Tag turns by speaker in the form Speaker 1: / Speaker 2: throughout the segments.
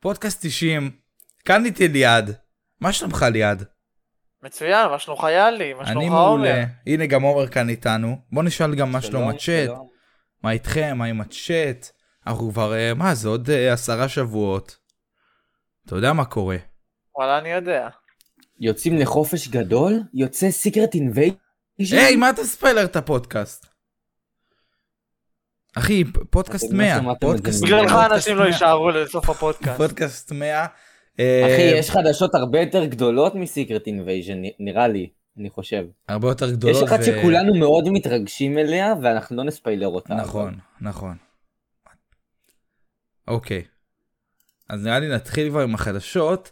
Speaker 1: פודקאסט 90, כאן איתי ליעד. מה שלומך ליעד?
Speaker 2: מצוין, מה שלומך יאלי? מה
Speaker 1: אני
Speaker 2: שלומך עומר?
Speaker 1: מעולה. הנה גם עומר כאן איתנו. בוא נשאל גם מה שלום הצ'אט. מה איתכם? מה עם הצ'אט? אנחנו כבר, אה, מה זה עוד אה, עשרה שבועות. אתה יודע מה קורה.
Speaker 2: וואלה, אני יודע.
Speaker 3: יוצאים לחופש גדול? יוצא Secret Invasion?
Speaker 1: היי, מה אתה ספיילר את הפודקאסט? אחי, פודקאסט
Speaker 3: אתם לא
Speaker 1: 100.
Speaker 3: שמעתם את זה
Speaker 1: פודקאסט
Speaker 3: מזמן.
Speaker 2: בגללך אנשים לא
Speaker 1: 100.
Speaker 2: יישארו לסוף הפודקאסט.
Speaker 1: פודקאסט 100.
Speaker 3: אחי,
Speaker 1: אה,
Speaker 3: יש חדשות הרבה יותר גדולות מ Secret Invasion, נראה לי, אני חושב.
Speaker 1: הרבה יותר
Speaker 3: יש
Speaker 1: גדולות.
Speaker 3: אחת
Speaker 1: ו-
Speaker 3: שכולנו מאוד מתרגשים אליה, ואנחנו לא נספיילר אותה.
Speaker 1: נכון, נכון. אוקיי. אז נראה לי נתחיל כבר עם החדשות.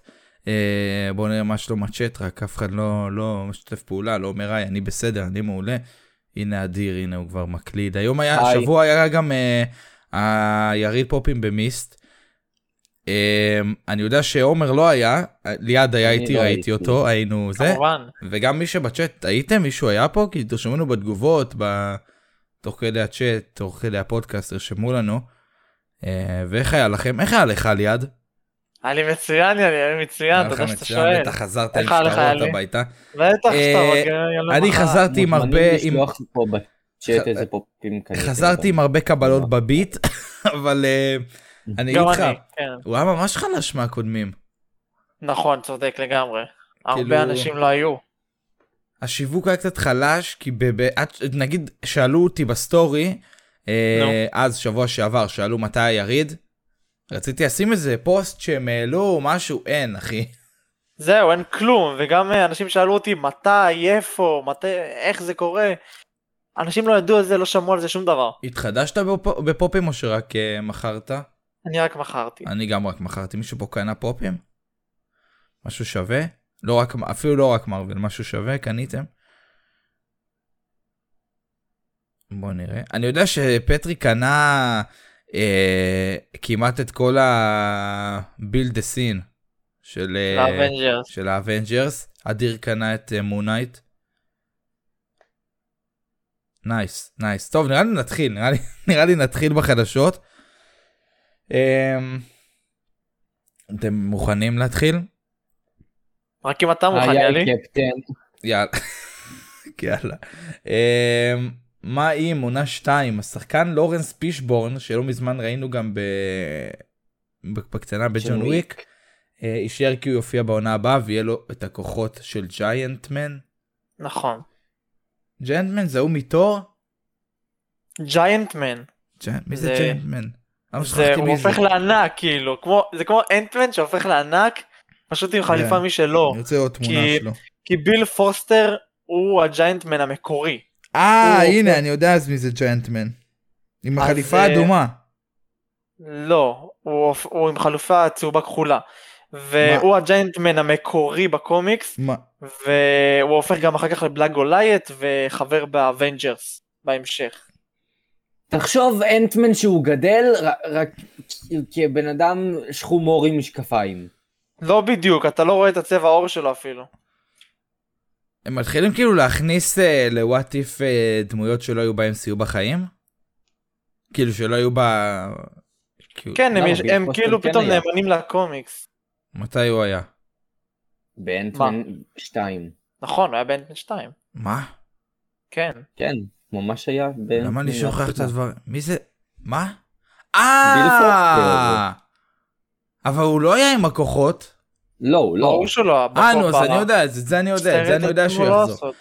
Speaker 1: אה, בואו נראה מה שלום הצ'אט, רק אף אחד לא, לא משתף פעולה, לא אומר היי, אני בסדר, אני מעולה. הנה אדיר, הנה הוא כבר מקליד. היום היה,
Speaker 3: היי.
Speaker 1: השבוע היה גם אה, היריד פופים במיסט. אה, אני יודע שעומר לא היה, ליעד היה איתי,
Speaker 3: לא
Speaker 1: ראיתי
Speaker 3: הייתי.
Speaker 1: אותו, היינו זה.
Speaker 2: כמובן.
Speaker 1: וגם מי שבצ'אט, הייתם? מישהו היה פה? כי תרשמו לנו בתגובות, ב... תוך כדי הצ'אט, תוך כדי הפודקאסט, תרשמו לנו. אה, ואיך היה לכם? איך היה לך ליעד?
Speaker 2: לי מצוין, לי מצוין,
Speaker 1: היה לך
Speaker 2: תודה שאתה
Speaker 1: מצוין,
Speaker 2: שואל.
Speaker 1: בטח חזרת עם
Speaker 2: לך,
Speaker 1: שטרות? הביתה.
Speaker 2: בטח
Speaker 1: אה,
Speaker 2: שאתה
Speaker 1: אני. חזרתי עם הרבה. חזרתי עם הרבה קבלות בביט, אבל אה, אני איתך.
Speaker 2: אני, כן.
Speaker 1: הוא היה ממש חלש מהקודמים.
Speaker 2: נכון, צודק לגמרי.
Speaker 1: כאילו-
Speaker 2: הרבה אנשים לא היו.
Speaker 1: השיווק היה קצת חלש, כי נגיד שאלו אותי בסטורי, אה. אז שבוע שעבר, שאלו מתי היריד, רציתי לשים איזה פוסט שהם העלו, משהו, אין אחי.
Speaker 2: זהו, אין כלום, וגם אה, אנשים שאלו אותי מתי, איפה, מתי, איך זה קורה. אנשים לא ידעו על זה, לא שמעו על זה שום דבר.
Speaker 1: התחדשת בפ- בפופים או שרק אה, מכרת?
Speaker 2: אני רק מכרתי.
Speaker 1: אני גם רק מכרתי. מישהו פה קנה פופים? משהו שווה? לא רק, אפילו לא רק מרוויל, משהו שווה, קניתם? בוא נראה. אני יודע שפטרי קנה כמעט את כל ה-build the scene של אה,
Speaker 2: ה Avengers.
Speaker 1: של ה Avengers. אדיר קנה את Moon Knight. nice, nice. טוב, נראה לי נתחיל, נראה לי, נראה לי נתחיל בחדשות. אמ, אתם מוכנים להתחיל?
Speaker 2: רק אם אתה מוכן.
Speaker 1: יאללה. יאללה. מה עם עונה 2? השחקן לורנס פישבורן, שלא מזמן ראינו גם ב... בקטנה בג'ון
Speaker 3: ג'ון
Speaker 1: וויק, אה, אישר כי הוא יופיע בעונה הבאה ויהיה לו את הכוחות של ג'יינטמן.
Speaker 2: נכון.
Speaker 1: ג'יינטמן זה הוא מתור?
Speaker 2: ג'יינטמן.
Speaker 1: ג'יינט- מי זה ג'יינטמן?
Speaker 2: זה, הוא? הופך לענק, כאילו, כמו, זה כמו אנטמן שהופך לענק, פשוט עם חליפה. משלו.
Speaker 1: אני רוצה לראות תמונה שלו.
Speaker 2: כי ביל פוסטר הוא הג'יינטמן המקורי.
Speaker 1: אה,
Speaker 2: הוא-
Speaker 1: הנה, אני יודע אז מי זה Giant-Man. עם החליפה
Speaker 2: אה,
Speaker 1: האדומה.
Speaker 2: לא, הוא, הוא עם חליפה צהובה כחולה. והוא ה Giant-Man המקורי בקומיקס,
Speaker 1: מה?
Speaker 2: והוא הופך גם אחר כך ל Black Goliath וחבר ב Avengers בהמשך.
Speaker 3: תחשוב Ant-Man שהוא גדל, רק כבן אדם שחום עור עם משקפיים.
Speaker 2: לא בדיוק, אתה לא רואה את הצבע העור שלו אפילו.
Speaker 1: הם מתחילים כאילו להכניס uh, לוואט איף uh, דמויות שלא היו ב-MCU בחיים? כאילו שלא היו ב... כאילו,
Speaker 2: כן, הם,
Speaker 3: למה?
Speaker 2: יש, הם כאילו
Speaker 3: כן
Speaker 2: פתאום
Speaker 3: היה.
Speaker 2: נאמנים לקומיקס.
Speaker 1: מתי הוא היה?
Speaker 3: באנטמן 2.
Speaker 2: נכון, הוא היה באנטמן 2.
Speaker 1: מה?
Speaker 2: כן.
Speaker 3: כן, ממש היה באנטמן.
Speaker 1: למה אני שוכח את
Speaker 3: הראשונה.
Speaker 1: הדבר? מי זה? מה? אה! אבל הוא לא היה עם הכוחות.
Speaker 3: לא, לא.
Speaker 2: ברור שלא.
Speaker 1: אה, נו, אז אני יודע, את זה אני יודע, את זה אני יודע שהוא
Speaker 2: לא
Speaker 1: יחזור.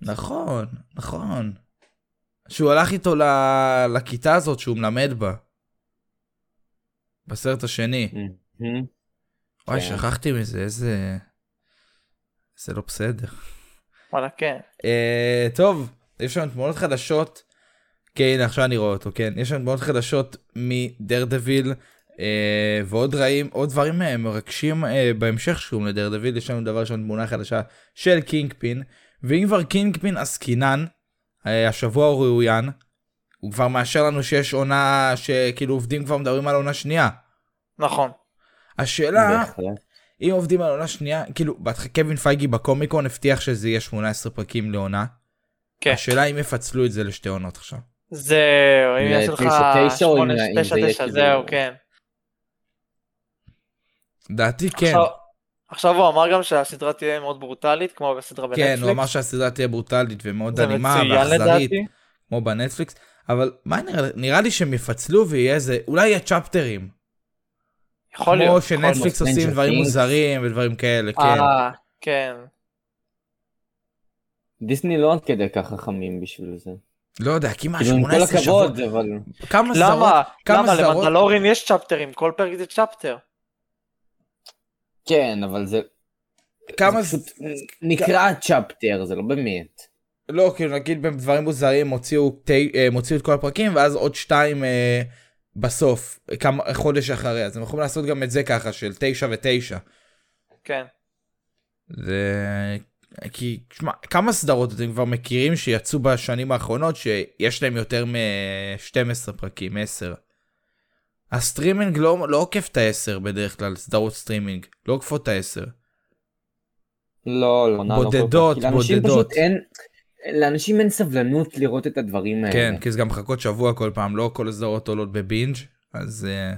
Speaker 1: נכון, נכון. שהוא הלך איתו לכיתה הזאת שהוא מלמד בה. בסרט השני. וואי,
Speaker 3: כן.
Speaker 1: שכחתי מזה, איזה... זה לא בסדר.
Speaker 2: וואלה, כן.
Speaker 1: אה, טוב, יש לנו תמונות חדשות. כן, הנה, עכשיו אני רואה אותו, כן. יש לנו תמונות חדשות מדרדוויל, אה, ועוד רעים, עוד דברים אה, מרגשים אה, בהמשך שקוראים לדר דוד, יש לנו דבר ראשון תמונה חדשה של קינג פין, ואם כבר קינג פין עסקינן, אה, השבוע הוא ראוין, הוא כבר מאשר לנו שיש עונה שכאילו עובדים כבר מדברים על עונה שנייה.
Speaker 2: נכון.
Speaker 1: השאלה. אם עובדים על עונה שנייה, כאילו, בהתחלה קווין פייגי בקומיקון הבטיח שזה יהיה 18 פרקים לעונה.
Speaker 2: כן.
Speaker 1: השאלה אם יפצלו את זה לשתי עונות עכשיו.
Speaker 2: זהו, אם יעשו לך
Speaker 3: תשע, תשע, או אם-
Speaker 2: שמונה,
Speaker 3: אם
Speaker 2: תשע,
Speaker 3: זה יהיה
Speaker 2: תשע,
Speaker 3: כאילו-
Speaker 2: זהו, כן.
Speaker 1: דעתי כן.
Speaker 2: עכשיו- עכשיו הוא אמר גם שהסדרה תהיה מאוד ברוטלית, כמו בסדרה בנטפליקס.
Speaker 1: כן, הוא אמר שהסדרה תהיה ברוטלית ומאוד אלימה ואכזרית. כמו בנטפליקס, אבל מה נראה, נראה לי שהם יפצלו ויהיה איזה, אולי יהיה צ'פטרים.
Speaker 2: יכול להיות.
Speaker 1: כמו שנטפליקס. עושים דברים
Speaker 3: Things.
Speaker 1: מוזרים ודברים כאלה,
Speaker 2: להיות.
Speaker 1: כן.
Speaker 2: אה, כן.
Speaker 3: דיסני לא עד כדי כך חכמים בשביל זה.
Speaker 1: לא יודע, כמעט
Speaker 3: כאילו עם כל
Speaker 1: 18
Speaker 3: הכבוד, אבל...
Speaker 1: כמה סדרות,
Speaker 2: למה? למה? למנדלורין יש צ'פטרים, כל פרק זה צ'פטר.
Speaker 3: כן, אבל זה...
Speaker 1: כמה,
Speaker 3: זה פשוט נקרא צ'פטר, זה לא באמת.
Speaker 1: לא, כאילו נגיד בדברים מוזרים הוציאו, תי, אה, הם הוציאו את כל הפרקים ואז עוד שתיים אה, בסוף, כמה, חודש אחרי, אז הם יכולים לעשות גם את זה ככה של תשע ותשע.
Speaker 2: כן.
Speaker 1: זה... כי, שמע, כמה סדרות אתם כבר מכירים שיצאו בשנים האחרונות שיש להם יותר מ-12 פרקים, 10. הסטרימינג לא, לא עוקף את ה-10 בדרך כלל, סדרות סטרימינג, לא עוקפות את ה-10.
Speaker 3: לא, לא, לא.
Speaker 1: בודדות,
Speaker 3: לאנשים
Speaker 1: בודדות.
Speaker 3: אין... לאנשים אין סבלנות לראות את הדברים האלה.
Speaker 1: כן, כי זה גם מחכות שבוע כל פעם, לא כל הסדרות עולות בבינג', אז... אה,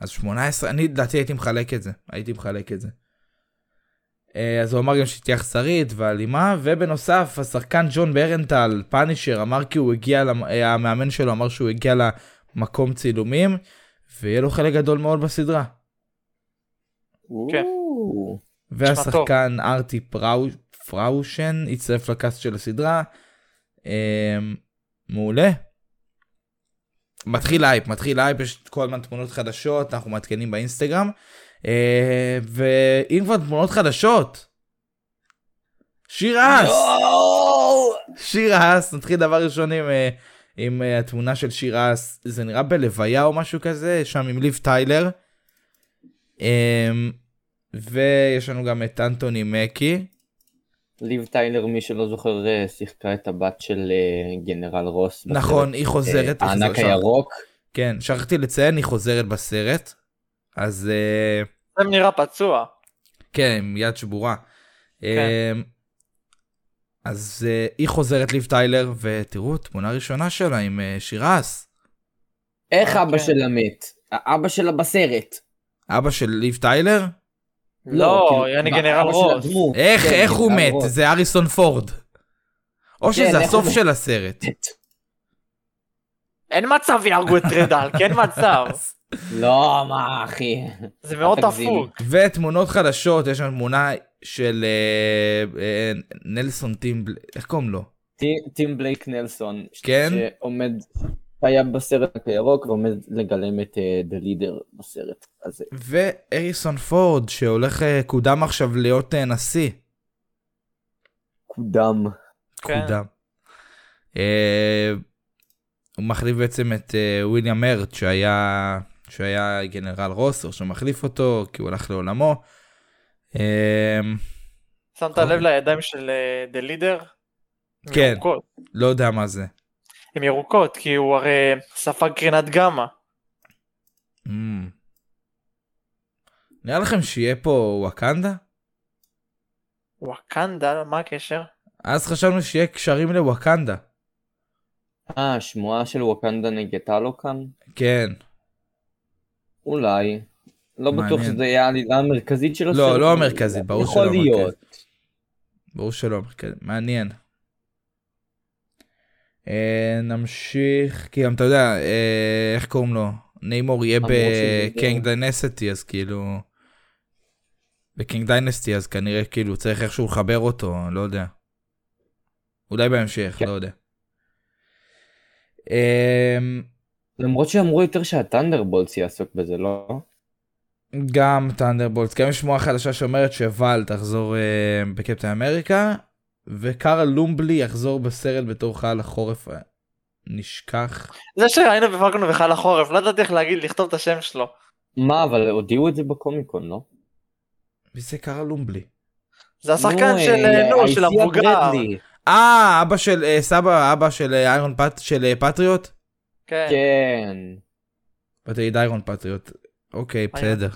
Speaker 1: אז 18, אני לדעתי הייתי מחלק את זה, הייתי מחלק את זה. אה, אז הוא אמר גם שתהיה אכזרית ואלימה, ובנוסף, השחקן ג'ון ברנטל, פאנישר, אמר כי הוא הגיע, למ- אה, המאמן שלו אמר שהוא הגיע למקום צילומים, ויהיה לו חלק גדול מאוד בסדרה.
Speaker 2: כן.
Speaker 1: והשחקן ארטי פראו, פראושן הצטרף ל cast של הסדרה. אה, מעולה. מתחיל הייפ, מתחיל הייפ, יש כל הזמן תמונות חדשות, אנחנו מעדכנים באינסטגרם. אה, ואם כבר תמונות חדשות, שיר אס,
Speaker 3: יואו!
Speaker 1: שיר אס, נתחיל דבר ראשון עם, אה, עם אה, התמונה של She-Hulk, זה נראה בלוויה או משהו כזה, שם עם ליב טיילר. אה, ויש לנו גם את אנטוני מקי.
Speaker 3: ליב טיילר, מי שלא זוכר, אה, שיחקה את הבת של אה, גנרל רוס. בסרט,
Speaker 1: נכון, היא חוזרת. היא
Speaker 3: הענק
Speaker 1: חוזרת.
Speaker 3: הירוק.
Speaker 1: כן, שכחתי לציין, היא חוזרת בסרט. אז אה,
Speaker 2: זה נראה פצוע.
Speaker 1: כן, עם יד שבורה.
Speaker 2: כן.
Speaker 1: אה, אז אה, היא חוזרת ליב טיילר, ותראו, תמונה ראשונה שלה עם אה, שירס.
Speaker 3: איך אבא
Speaker 2: כן.
Speaker 3: שלה מת? האבא שלה בסרט.
Speaker 1: אבא של ליב טיילר?
Speaker 2: לא,
Speaker 3: כאילו,
Speaker 2: יעני
Speaker 3: מה,
Speaker 2: גנרל
Speaker 3: אבא
Speaker 2: רוס.
Speaker 1: איך,
Speaker 3: כן,
Speaker 1: איך הוא מת? זה אריסון פורד. או
Speaker 3: כן,
Speaker 1: שזה הסוף
Speaker 3: הוא-
Speaker 1: של הסרט.
Speaker 2: אין מצב יהרגו את טרדל, כן מצב.
Speaker 3: לא, מה אחי.
Speaker 2: זה מאוד. דפוק.
Speaker 1: ותמונות חדשות, יש לנו תמונה של אה, אה, נלסון טימבל, איך קוראים לו?
Speaker 3: טי- טים בלייק נלסון.
Speaker 1: כן?
Speaker 3: שעומד, היה בסרט הירוק ועומד לגלם את דה לידר בסרט הזה.
Speaker 1: ואריסון פורד שהולך, אה, קודם עכשיו להיות אה, נשיא.
Speaker 3: קודם.
Speaker 2: כן.
Speaker 1: קודם. אה, הוא מחליף בעצם את אה, וויליאם מרט שהיה, שהיה גנרל רוסר שמחליף אותו כי הוא הלך לעולמו. אה,
Speaker 2: שמת לב לידיים של דה לידר?
Speaker 1: כן. לא יודע מה זה.
Speaker 2: הן ירוקות, כי הוא הרי ספג קרינת גמא.
Speaker 1: Mm. נראה לכם שיהיה פה וואקנדה?
Speaker 2: וואקנדה, מה הקשר?
Speaker 1: אז חשבנו שיהיה קשרים לוואקנדה.
Speaker 3: אה, השמועה של ווקנדה נגדה לו כאן?
Speaker 1: כן.
Speaker 3: אולי. לא בטוח
Speaker 1: מעניין.
Speaker 3: שזה יהיה העלילה המרכזית של הסרט.
Speaker 1: לא, לא המרכזית, ברור שלא
Speaker 3: יכול להיות.
Speaker 1: המרכזית. ברור שלא, כן, מעניין. אה, נמשיך, כי גם אתה יודע, אה, איך קוראים לו? Namor יהיה
Speaker 3: ב
Speaker 1: Kang Dynasty, אז כאילו... ב Kang Dynasty, אז כנראה כאילו צריך איכשהו לחבר אותו, לא יודע. אולי בהמשך,
Speaker 3: כן.
Speaker 1: לא יודע. אה,
Speaker 3: למרות שאמרו יותר שהטנדרבולטס יעסוק בזה, לא?
Speaker 1: גם טנדרבולט, גם יש שמועה חדשה שאומרת שוואל תחזור אה, בקפטן אמריקה, וקארל לומבלי יחזור בסרט בתור חייל החורף נשכח.
Speaker 2: זה שראינו בפלקון וחייל החורף, לא ידעתי איך להגיד, לכתוב את השם שלו.
Speaker 3: מה, אבל הודיעו את זה בקומיקון, לא?
Speaker 1: מי זה קרא לומבלי?
Speaker 2: זה השחקן
Speaker 3: נו,
Speaker 2: של,
Speaker 3: אה,
Speaker 2: נו, של
Speaker 3: היציע
Speaker 2: המבוגר.
Speaker 1: אה, אבא של, אה, סבא, אבא של אה, איירון פט, של אה, פטריוט?
Speaker 2: כן,
Speaker 3: כן.
Speaker 1: באתי להגיד איירון פטריוט. אוקיי, בסדר.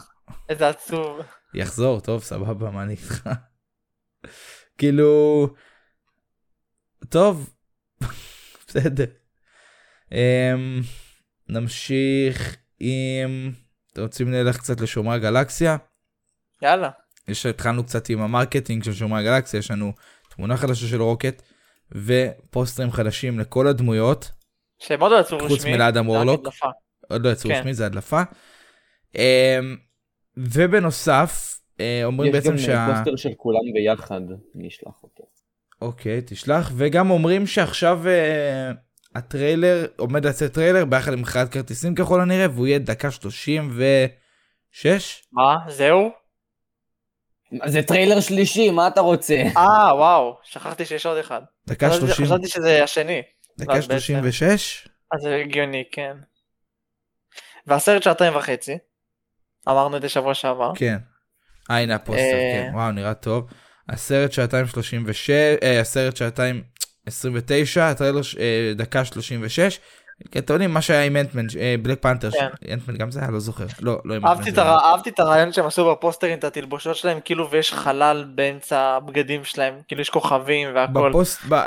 Speaker 2: איזה עצוב.
Speaker 1: יחזור, טוב, סבבה, מה אני איתך? כאילו... טוב, בסדר. Um, נמשיך עם... אתם רוצים נלך קצת לשומרי הגלקסיה?
Speaker 2: יאללה.
Speaker 1: יש, התחלנו קצת עם ה marketing של שומרי הגלקסיה, יש לנו תמונה חדשה של רוקט, ופוסטרים חדשים לכל הדמויות,
Speaker 2: שהם עוד לא יצאו רשמי.
Speaker 1: חוץ מלאדם וורלוק. עוד לא יצאו
Speaker 2: כן.
Speaker 1: רשמי, זה הדלפה. Um, ובנוסף, אה, אומרים
Speaker 3: יש
Speaker 1: בעצם
Speaker 3: גם
Speaker 1: שה...
Speaker 3: פוסטר של כולם ביחד, אני אשלח אותו.
Speaker 1: אוקיי, תשלח, וגם אומרים שעכשיו uh, הטריילר, עומד לצאת טריילר ביחד עם מכירת כרטיסים ככל הנראה, והוא יהיה דקה 36.
Speaker 2: מה? זהו?
Speaker 3: זה טריילר שלישי, מה אתה רוצה?
Speaker 2: אה, וואו, שכחתי שיש עוד אחד.
Speaker 1: דקה
Speaker 2: חשבתי-
Speaker 1: 30,
Speaker 2: חשבתי שזה השני.
Speaker 1: דקה
Speaker 2: בעצם.
Speaker 1: 36?
Speaker 2: אז זה הגיוני, כן. והסרט שעתיים וחצי. אמרנו את זה שבוע שעבר.
Speaker 1: כן. אה, הנה הפוסטר. כן, וואו, נראה טוב. הסרט שעתיים 36, אה, הסרט שעתיים 29, הטריילר אה, דקה 36. כן, אתם יודעים מה שהיה עם Ant-Man, Black
Speaker 2: Panther.
Speaker 1: אנטמן גם זה היה, לא זוכר. לא, לא עם
Speaker 2: אהבתי
Speaker 1: אנטמן,
Speaker 2: את הרעיון שהם עשו בפוסטרים, את התלבושות שלהם, כאילו ויש חלל באמצע הבגדים שלהם, כאילו יש כוכבים והכל.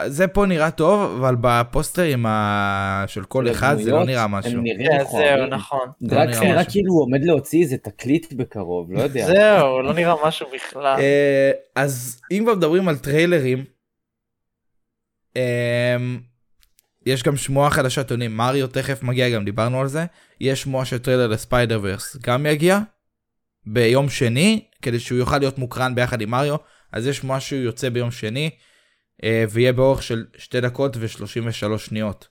Speaker 1: זה פה נראה טוב, אבל בפוסטרים. של כל אחד זה לא נראה
Speaker 3: הם
Speaker 1: משהו.
Speaker 3: נראים
Speaker 2: כן, זהו. נכון.
Speaker 1: נראה
Speaker 3: נראה
Speaker 1: משהו.
Speaker 3: כאילו הוא עומד להוציא איזה תקליט בקרוב, לא יודע.
Speaker 2: זהו, לא נראה משהו בכלל.
Speaker 1: אה, אז אם כבר מדברים על טריילרים, אמ, יש גם שמועה חדשה, אתם יודעים, מריו תכף מגיע, גם דיברנו על זה. יש שמועה של טריילר ל Spider-Verse גם יגיע ביום שני, כדי שהוא יוכל להיות מוקרן ביחד עם מריו. אז יש שמועה שהוא יוצא ביום שני, אה, ויהיה באורך של 2 דקות ו-33 שניות.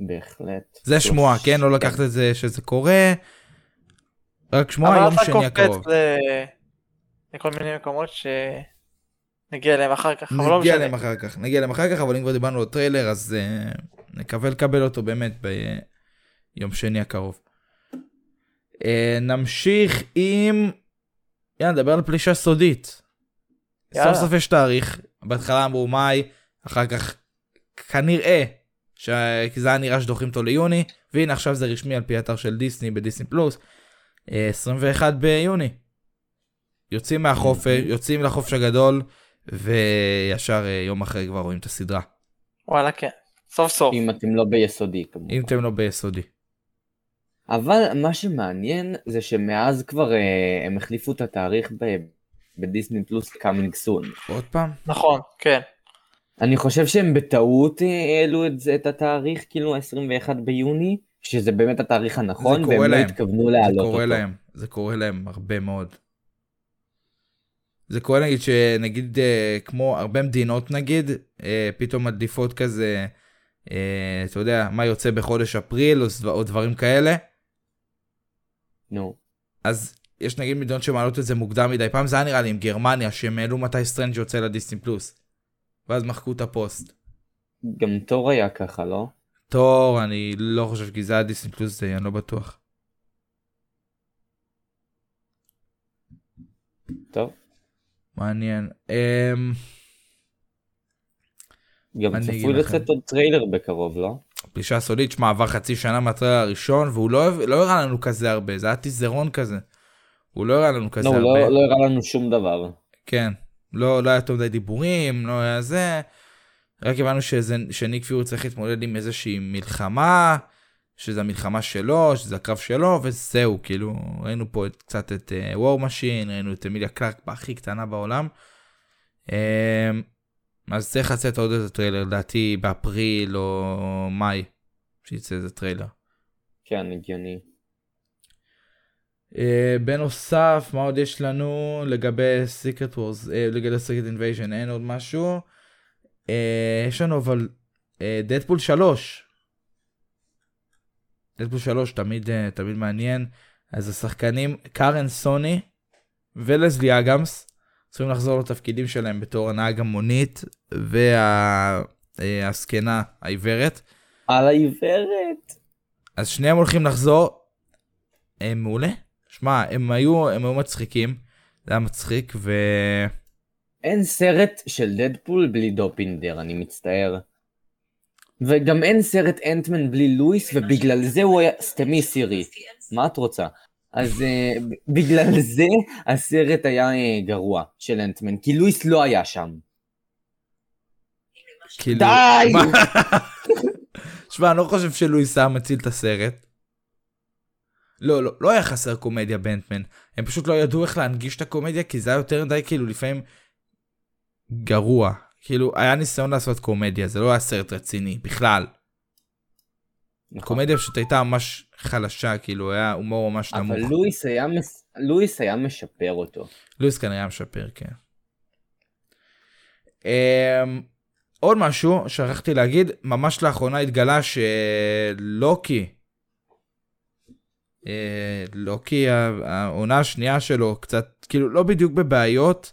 Speaker 3: בהחלט.
Speaker 1: זה שמועה, כן? לא לקחת את זה שזה קורה. רק שמועה יום
Speaker 2: אבל אתה
Speaker 1: שני הקרוב.
Speaker 2: קופץ ל- לכל מיני מקומות שנגיע אליהם אחר כך, אבל לא
Speaker 1: נגיע
Speaker 2: משנה.
Speaker 1: אליהם אחר כך, נגיע אליהם אחר כך, אבל אם כבר דיברנו על טריילר, אז אה, נקווה לקבל אותו באמת ביום שני הקרוב. אה, נמשיך עם... יאללה, נדבר על פלישה סודית.
Speaker 2: יאללה.
Speaker 1: סוף סוף יש תאריך, בהתחלה אמרו מאי, אחר כך כנראה, ש... כי זה היה נראה שדוחים אותו ליוני, והנה עכשיו זה רשמי על פי אתר של דיסני בדיסני פלוס, אה, 21 ביוני. יוצאים מהחופש, יוצאים לחופש הגדול, וישר אה, יום אחרי כבר רואים את הסדרה.
Speaker 2: וואלה כן, סוף סוף.
Speaker 3: אם אתם לא ביסודי כמובן.
Speaker 1: אם אתם לא ביסודי.
Speaker 3: אבל מה שמעניין זה שמאז כבר אה, הם החליפו את התאריך ב- בדיסני פלוס קאמינג סון.
Speaker 1: עוד פעם?
Speaker 2: נכון, כן.
Speaker 3: אני חושב שהם בטעות אה, העלו את זה, את התאריך כאילו 21 ביוני, שזה באמת התאריך הנכון,
Speaker 1: זה
Speaker 3: והם
Speaker 1: קורה
Speaker 3: לא
Speaker 1: להם.
Speaker 3: התכוונו
Speaker 1: זה
Speaker 3: להעלות
Speaker 1: קורה
Speaker 3: אותו.
Speaker 1: להם, זה קורה להם הרבה מאוד. זה קורה נגיד שנגיד אה, כמו הרבה מדינות נגיד, אה, פתאום מדליפות כזה, אה, אתה יודע, מה יוצא בחודש אפריל או, דברים כאלה,
Speaker 3: נו.
Speaker 1: אז יש נגיד מדינות שמעלות את זה מוקדם מדי, פעם זה היה נראה לי עם גרמניה, שהם העלו מתי סטרנג' יוצא לדיסני פלוס. ואז מחקו את הפוסט.
Speaker 3: גם תור היה ככה, לא?
Speaker 1: תור, אני לא חושב כי זה היה דיסני פלוס, זה, אני לא בטוח.
Speaker 3: טוב.
Speaker 1: מעניין. אמ,
Speaker 3: גם צפוי. לצאת עוד טריילר בקרוב, לא?
Speaker 1: פלישה סודית, שמע, עבר חצי שנה מהטריילר הראשון, והוא לא, לא הראה לנו כזה הרבה, זה היה טיזרון כזה. הוא לא הראה לנו כזה
Speaker 3: לא, הוא
Speaker 1: הרבה.
Speaker 3: לא לא הראה לנו שום דבר.
Speaker 1: כן, לא, לא היה יותר מדי דיבורים, לא היה זה. רק הבנו שזה, שניק פיורי צריך להתמודד עם איזושהי מלחמה, שזה המלחמה שלו, שזה הקרב שלו, וזהו, כאילו, ראינו פה את, קצת את War Machine, ראינו את אמיליה קלארק הכי קטנה בעולם. אמ, אז צריך לצאת עוד איזה טריילר, לדעתי באפריל או מאי, שיצא איזה טריילר.
Speaker 3: כן, הגיוני.
Speaker 1: אה, בנוסף, מה עוד יש לנו לגבי Secret Wars, אה, לגבי Secret Invasion, אין עוד משהו. אה, יש לנו אבל דדפול 3. דדפול 3 תמיד, אה, תמיד מעניין. אז השחקנים קארן סוני ולזלי אוגמס צריכים לחזור לתפקידים שלהם בתור הנהג המונית והזקנה העיוורת.
Speaker 3: על העיוורת.
Speaker 1: אז שניהם הולכים לחזור. הם מעולה. שמע, הם היו, הם היו מצחיקים. זה היה מצחיק ו...
Speaker 3: אין סרט של דדפול בלי דופינדר, אני מצטער. וגם אין סרט אנטמן בלי לואיס, ובגלל זה הוא היה... סתמי סירי, מה את רוצה? אז אה, בגלל זה הסרט היה אה, גרוע של אנטמן, כי לואיס לא היה שם.
Speaker 1: כאילו...
Speaker 3: די!
Speaker 1: שמע, אני לא חושב שלואיס היה מציל את הסרט. לא, לא, לא היה חסר קומדיה באנטמן. הם פשוט לא ידעו איך להנגיש את הקומדיה, כי זה היה יותר מדי כאילו לפעמים גרוע. כאילו, היה ניסיון לעשות קומדיה, זה לא היה סרט רציני, בכלל.
Speaker 3: נכון.
Speaker 1: קומדיה פשוט הייתה ממש חלשה, כאילו, היה הומור ממש נמוך.
Speaker 3: אבל לואיס היה, מס... לואיס היה משפר אותו.
Speaker 1: לואיס כנראה היה משפר, כן. Um, עוד משהו שכחתי להגיד, ממש לאחרונה התגלה שלוקי, uh, לוקי, העונה השנייה שלו, קצת, כאילו, לא בדיוק בבעיות,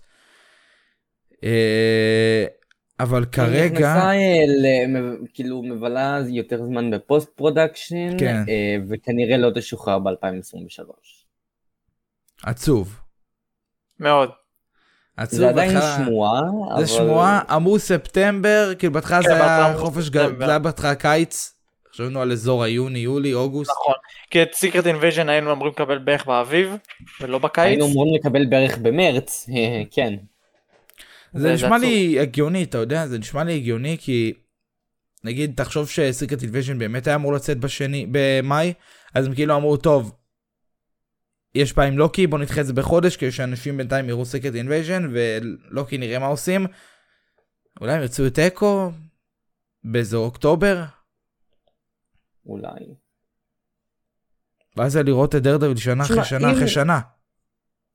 Speaker 1: אה, אבל
Speaker 3: היא
Speaker 1: כרגע,
Speaker 3: נכנסה, אה, ל- כאילו מבלה יותר זמן ב post production,
Speaker 1: כן.
Speaker 3: אה, וכנראה לא תשוחרר ב-2023.
Speaker 1: עצוב.
Speaker 2: מאוד.
Speaker 1: עצוב,
Speaker 3: זה עדיין
Speaker 1: בהתחלה-
Speaker 3: שמועה, אבל...
Speaker 1: זה שמועה, אמרו ספטמבר, כאילו בהתחלה
Speaker 2: כן,
Speaker 1: זה היה חופש. גל- זה היה בהתחלה קיץ, חשבנו על אזור היוני, יולי, אוגוסט.
Speaker 2: נכון. כי את Secret Invasion היינו אמורים לקבל בערך באביב, ולא בקיץ.
Speaker 3: היינו אמורים לקבל בערך במרץ, כן.
Speaker 1: זה נשמע. לי הגיוני, אתה יודע, זה נשמע לי הגיוני כי נגיד תחשוב ש Secret Invasion באמת היה אמור לצאת בשני, במאי, אז הם כאילו אמרו טוב, יש עם לוקי, בוא נדחה את זה בחודש, כדי שאנשים בינתיים יראו Secret Invasion ולוקי נראה מה עושים. אולי הם יריצו את אקו באזור אוקטובר,
Speaker 3: אולי.
Speaker 1: ואז זה לראות את דרדוויל שנה אחרי שנה
Speaker 3: אם-
Speaker 1: אחרי שנה.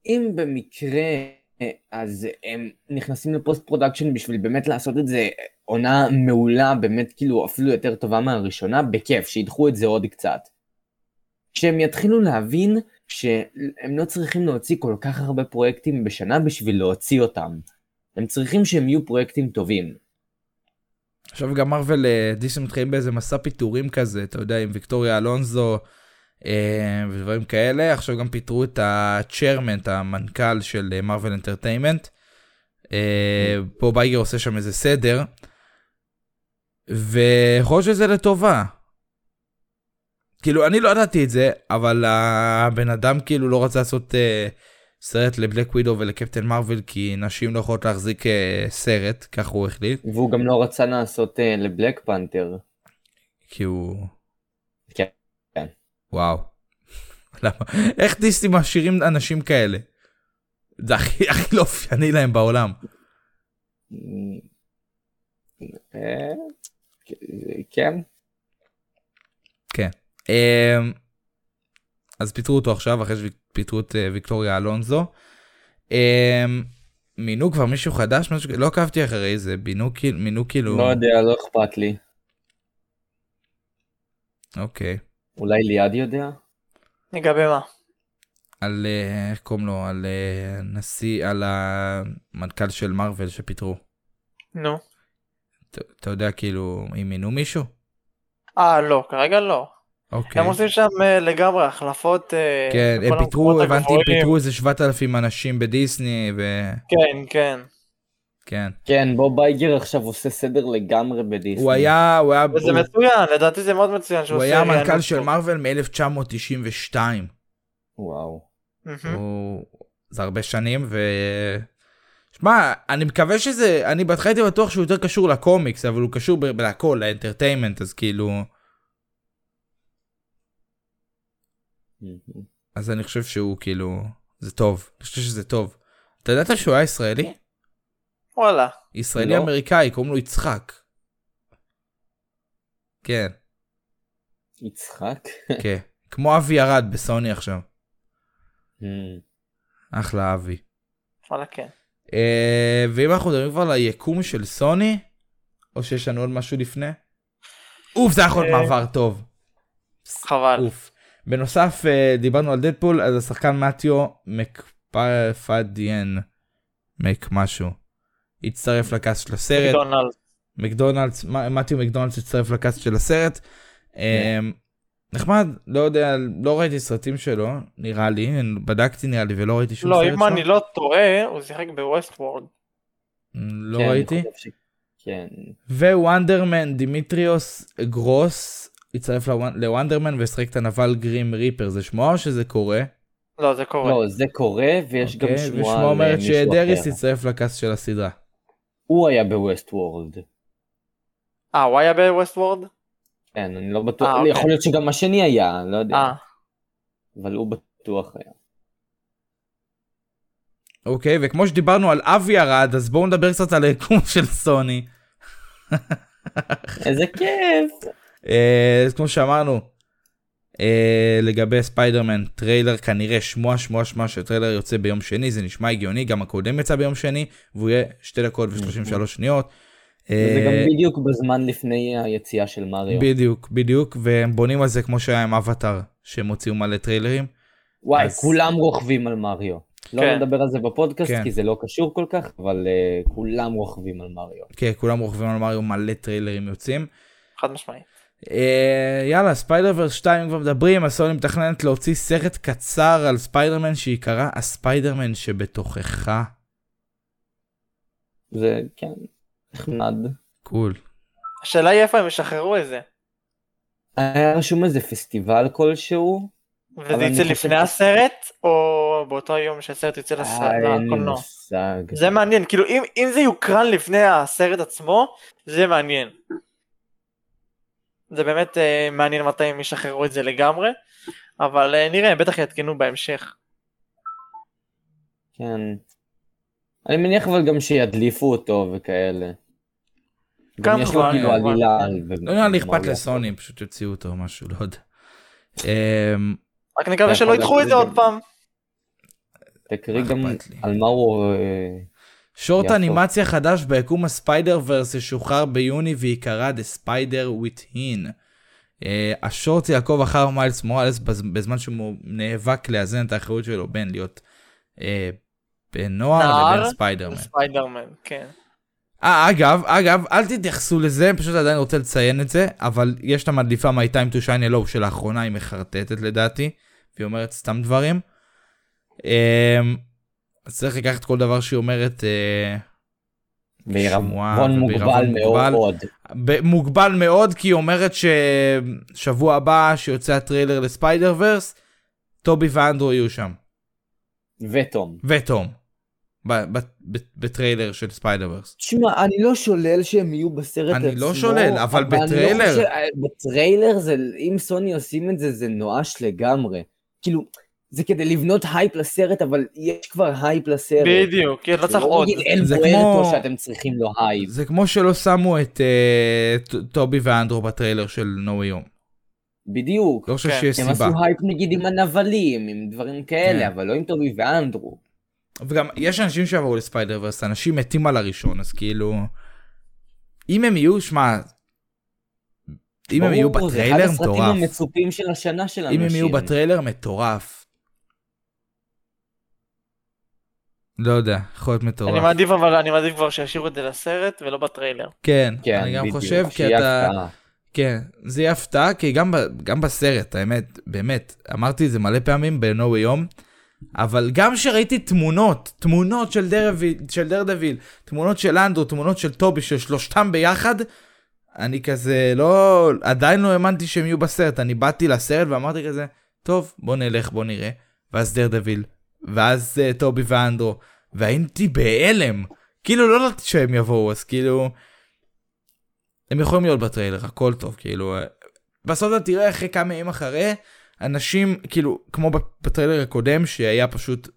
Speaker 3: אם במקרה, אז הם נכנסים ל post production בשביל באמת לעשות את זה עונה מעולה, באמת כאילו אפילו יותר טובה מהראשונה, בכיף, שידחו את זה עוד קצת. כשהם יתחילו להבין שהם לא צריכים להוציא כל כך הרבה פרויקטים בשנה בשביל להוציא אותם. הם צריכים שהם יהיו פרויקטים טובים.
Speaker 1: עכשיו גם מארוול אה, דיסני מתחילים באיזה מסע פיטורים כזה, אתה יודע, עם ויקטוריה אלונזו אה, ודברים כאלה. עכשיו גם פיטרו את ה chairman, את המנכ"ל של Marvel Entertainment. אה, בוב אייגר עושה שם איזה סדר. ויכול להיות שזה לטובה. כאילו, אני לא ידעתי את זה, אבל הבן אדם כאילו לא רצה לעשות אה, סרט ל Black Widow ול Captain Marvel, כי נשים לא יכולות להחזיק אה, סרט, כך הוא החליט.
Speaker 3: והוא גם לא רצה לעשות uh, לבלק פנתר.
Speaker 1: כי הוא... וואו. למה? איך דיסני משאירים אנשים כאלה? זה הכי הכי לא אופייני להם בעולם.
Speaker 3: אה, כן.
Speaker 1: כן. אמ, אז פיטרו אותו עכשיו אחרי שפיטרו את אה, ויקטוריה אלונזו. אמ, מינו כבר מישהו חדש? משהו... לא עקבתי אחרי זה, מינו, כאילו- מינו כאילו...
Speaker 3: לא יודע, לא אכפת לי.
Speaker 1: אוקיי.
Speaker 3: אולי ליעד יודע?
Speaker 2: לגבי מה?
Speaker 1: על אה, איך קוראים לו? על אה, נשיא, על המנכ"ל של מארוול שפיטרו.
Speaker 2: נו.
Speaker 1: אתה- יודע כאילו אם מינו מישהו?
Speaker 2: אה, לא, כרגע לא.
Speaker 1: אוקיי.
Speaker 2: הם עושים שם אה, לגמרי החלפות.
Speaker 1: כן, הם פיטרו, הבנתי,
Speaker 2: הגבוהים.
Speaker 1: פיטרו איזה 7,000 אנשים בדיסני,
Speaker 2: כן, כן.
Speaker 1: וכן.
Speaker 3: כן, בוב אייגר עכשיו עושה סדר לגמרי בדיסני.
Speaker 1: הוא היה, הוא היה,
Speaker 2: וזה
Speaker 1: הוא-
Speaker 2: מצוין, לדעתי זה מאוד מצוין שהוא
Speaker 1: הוא היה המנכ"ל של. מארוול מ-1992.
Speaker 3: וואו.
Speaker 1: הוא... זה הרבה שנים, ו... שמע, אני מקווה שזה, אני בהתחלה הייתי בטוח שהוא יותר קשור לקומיקס, אבל הוא קשור ב- להכל, ל entertainment, אז כאילו, אז אני חושב שהוא כאילו, זה טוב, אני חושב שזה טוב. אתה ידעת שהוא היה ישראלי?
Speaker 2: וואלה.
Speaker 1: ישראלי
Speaker 3: לא.
Speaker 1: אמריקאי, קוראים לו יצחק. כן,
Speaker 3: יצחק?
Speaker 1: כן. כמו אבי ירד בסוני עכשיו.
Speaker 3: Hmm.
Speaker 1: אחלה אבי.
Speaker 2: וואלה כן.
Speaker 1: אה, ואם אנחנו מדברים כבר על היקום של סוני, או שיש לנו עוד משהו לפני? אוף, זה היה יכול להיות
Speaker 2: אה.
Speaker 1: מעבר טוב.
Speaker 2: חבל.
Speaker 1: אוף. בנוסף, אה, דיברנו על דדפול, אז השחקן מתיו מקפיידן, מק משהו, הצטרף ל cast של הסרט.
Speaker 2: מקדונלד.
Speaker 1: מקדונלדס, מ- מתיו מקדונלדס הצטרף ל cast של הסרט. אמ, נחמד, לא יודע, לא ראיתי סרטים שלו, נראה לי, בדקתי נראה לי ולא ראיתי שום
Speaker 2: לא,
Speaker 1: סרט
Speaker 2: אם
Speaker 1: שלו.
Speaker 2: אני לא טועה, הוא שיחק ב Westworld.
Speaker 1: לא
Speaker 3: כן,
Speaker 1: ראיתי.
Speaker 3: כן. ו Wonder
Speaker 1: Man דימיטריוס גרוס הצטרף לוונ- ל Wonder Man וישחק את הנבל Grim Reaper, זה שמועה או שזה קורה?
Speaker 2: לא, זה קורה.
Speaker 3: לא, זה קורה, ויש גם
Speaker 1: אוקיי,
Speaker 3: שמועה
Speaker 1: ושמועה
Speaker 3: אה,
Speaker 1: אומרת שדריס
Speaker 3: אחר.
Speaker 1: יצטרף ל cast של הסדרה.
Speaker 3: הוא היה ב Westworld.
Speaker 2: אה, הוא היה ב Westworld?
Speaker 3: כן, אני לא בטוח,
Speaker 2: אה, אוקיי.
Speaker 3: יכול להיות שגם השני היה, לא יודע,
Speaker 2: אה,
Speaker 3: אבל הוא בטוח היה.
Speaker 1: אוקיי, וכמו שדיברנו על אבי ארד, אז בואו נדבר קצת על היקום של סוני.
Speaker 3: איזה כיף.
Speaker 1: אה, אז כמו שאמרנו, אה, לגבי ספיידרמן, טריילר כנראה שמועה שמועה שמועה שטריילר יוצא ביום שני, זה נשמע הגיוני, גם הקודם יצא ביום שני, והוא יהיה 2 דקות ו-33 שניות.
Speaker 3: זה
Speaker 1: אה,
Speaker 3: גם בדיוק בזמן לפני היציאה של מריו.
Speaker 1: בדיוק, בדיוק, והם בונים על זה כמו שהיה עם אבטאר, שהם הוציאו מלא טריילרים.
Speaker 3: וואי,
Speaker 1: אז-
Speaker 3: כולם רוכבים על מריו. לא
Speaker 2: כן.
Speaker 3: נדבר על זה בפודקאסט,
Speaker 1: כן.
Speaker 3: כי זה לא קשור כל כך, אבל אה, כולם רוכבים על מריו.
Speaker 1: כן, כולם רוכבים על מריו, מלא טריילרים יוצאים.
Speaker 2: חד משמעית.
Speaker 1: אה, יאללה, Spider-Verse 2 כבר מדברים, סוני מתכננת להוציא סרט קצר על ספיידרמן שיקרא הספיידרמן שבתוכך.
Speaker 3: זה, כן, נחמד.
Speaker 1: Cool.
Speaker 2: השאלה היא איפה הם ישחררו את זה.
Speaker 3: היה רשום איזה פסטיבל כלשהו?
Speaker 2: וזה יצא
Speaker 3: חושב
Speaker 2: לפני
Speaker 3: ש-
Speaker 2: הסרט, או באותו יום שהסרט יוצא לס-
Speaker 3: אה,
Speaker 2: לקולנוע. זה מעניין, כאילו אם, אם זה יוקרן לפני הסרט עצמו, זה מעניין. זה באמת אה, מעניין מתי הם ישחררו את זה לגמרי, אבל אה, נראה, בטח יעדכנו בהמשך.
Speaker 3: כן. אני מניח אבל גם שידליפו אותו וכאלה. גם יש לו כאילו. עלילה.
Speaker 1: לא נראה לי
Speaker 3: מה
Speaker 1: אכפת לסוני, הם פשוט יוציאו אותו או משהו, לא יודע. אמ,
Speaker 2: רק נקווה שלא ידחו את זה עוד פעם.
Speaker 3: תקריא גם
Speaker 1: לי?
Speaker 3: על מה הוא... אה,
Speaker 1: שורט
Speaker 3: יפו.
Speaker 1: אנימציה חדש ביקום הספיידר ורס ישוחרר ביוני ויקרא The Spider Within. Uh, השורט יעקוב אחר מיילס מוראלס בז- בזמן שהוא נאבק לאזן את האחריות שלו בין להיות uh, בין נוער
Speaker 2: נער
Speaker 1: לבין ספיידרמן.
Speaker 2: ספיידרמן, כן.
Speaker 1: אה, אגב, אגב, אל תתייחסו לזה, פשוט עדיין רוצה לציין את זה, אבל יש את המדליפה My Time to Shine Hello שלאחרונה היא מחרטטת לדעתי, והיא אומרת סתם דברים. אמ, אז צריך לקחת כל דבר שהיא אומרת אה, שמועה
Speaker 3: בעירבון מוגבל
Speaker 1: מוגבל.
Speaker 3: מאוד.
Speaker 1: מוגבל מאוד, כי היא אומרת ששבוע הבא שיוצא הטריילר ל Spider-Verse, טובי ואנדרו יהיו שם,
Speaker 3: ותום.
Speaker 1: ותום, ב- ב- ב- בטריילר של Spider-Verse.
Speaker 3: תשמע, אני לא שולל שהם יהיו בסרט עצמו.
Speaker 1: לא שולל, אבל
Speaker 3: אני לא
Speaker 1: בטריילר-
Speaker 3: חושב- בטריילר זה, אם סוני עושים את זה, זה נואש לגמרי. כאילו, זה כדי לבנות הייפ לסרט, אבל יש כבר הייפ לסרט.
Speaker 2: בדיוק, כן, לא צריך עוד.
Speaker 3: נגיד אל
Speaker 1: זה כמו-
Speaker 3: שאתם צריכים לו הייפ.
Speaker 1: זה כמו שלא שמו את ט- טובי ואנדרו בטריילר של No Way Home.
Speaker 3: בדיוק.
Speaker 1: לא חושב
Speaker 2: כן,
Speaker 1: שיש
Speaker 3: הם
Speaker 1: סיבה.
Speaker 3: עשו הייפ נגיד עם הנבלים, עם דברים כאלה,
Speaker 1: כן.
Speaker 3: אבל לא עם טובי ואנדרו.
Speaker 1: וגם יש אנשים שעברו לספיידר ורס, אנשים מתים על הראשון, אז כאילו... אם הם יהיו, שמע... אם הם יהיו בטריילר
Speaker 3: זה אחד
Speaker 1: מטורף.
Speaker 3: הסרטים המצופים של השנה של
Speaker 1: אם
Speaker 3: אנשים.
Speaker 1: הם יהיו בטריילר מטורף. לא יודע, יכול להיות
Speaker 2: אני
Speaker 1: מטורף.
Speaker 2: מעדיף אבל, אני מעדיף כבר שישאירו את זה לסרט ולא בטריילר.
Speaker 1: כן,
Speaker 3: כן,
Speaker 1: אני גם
Speaker 3: בדיוק,
Speaker 1: חושב, כי אתה...
Speaker 3: הפתעה.
Speaker 1: כן, זה יהיה הפתעה, כי גם, ב- גם בסרט, האמת, באמת, אמרתי את זה מלא פעמים ב-No Way Home, אבל גם שראיתי תמונות, תמונות של דרדוויל, של דרדוויל, תמונות של אנדרו, תמונות של טובי, של שלושתם ביחד, אני כזה לא, עדיין לא האמנתי שהם יהיו בסרט, אני באתי לסרט ואמרתי כזה, טוב, בוא נלך, בוא נראה, ואז דרדוויל, ואז uh, טובי ואנדרו, והייתי בהלם, כאילו לא ידעתי שהם יבואו, אז כאילו... הם יכולים להיות בטריילר, הכל טוב, כאילו, אה, בסוף אתה תראה אחרי כמה ימים אחרי, אנשים, כאילו, כמו בטריילר הקודם, שהיה פשוט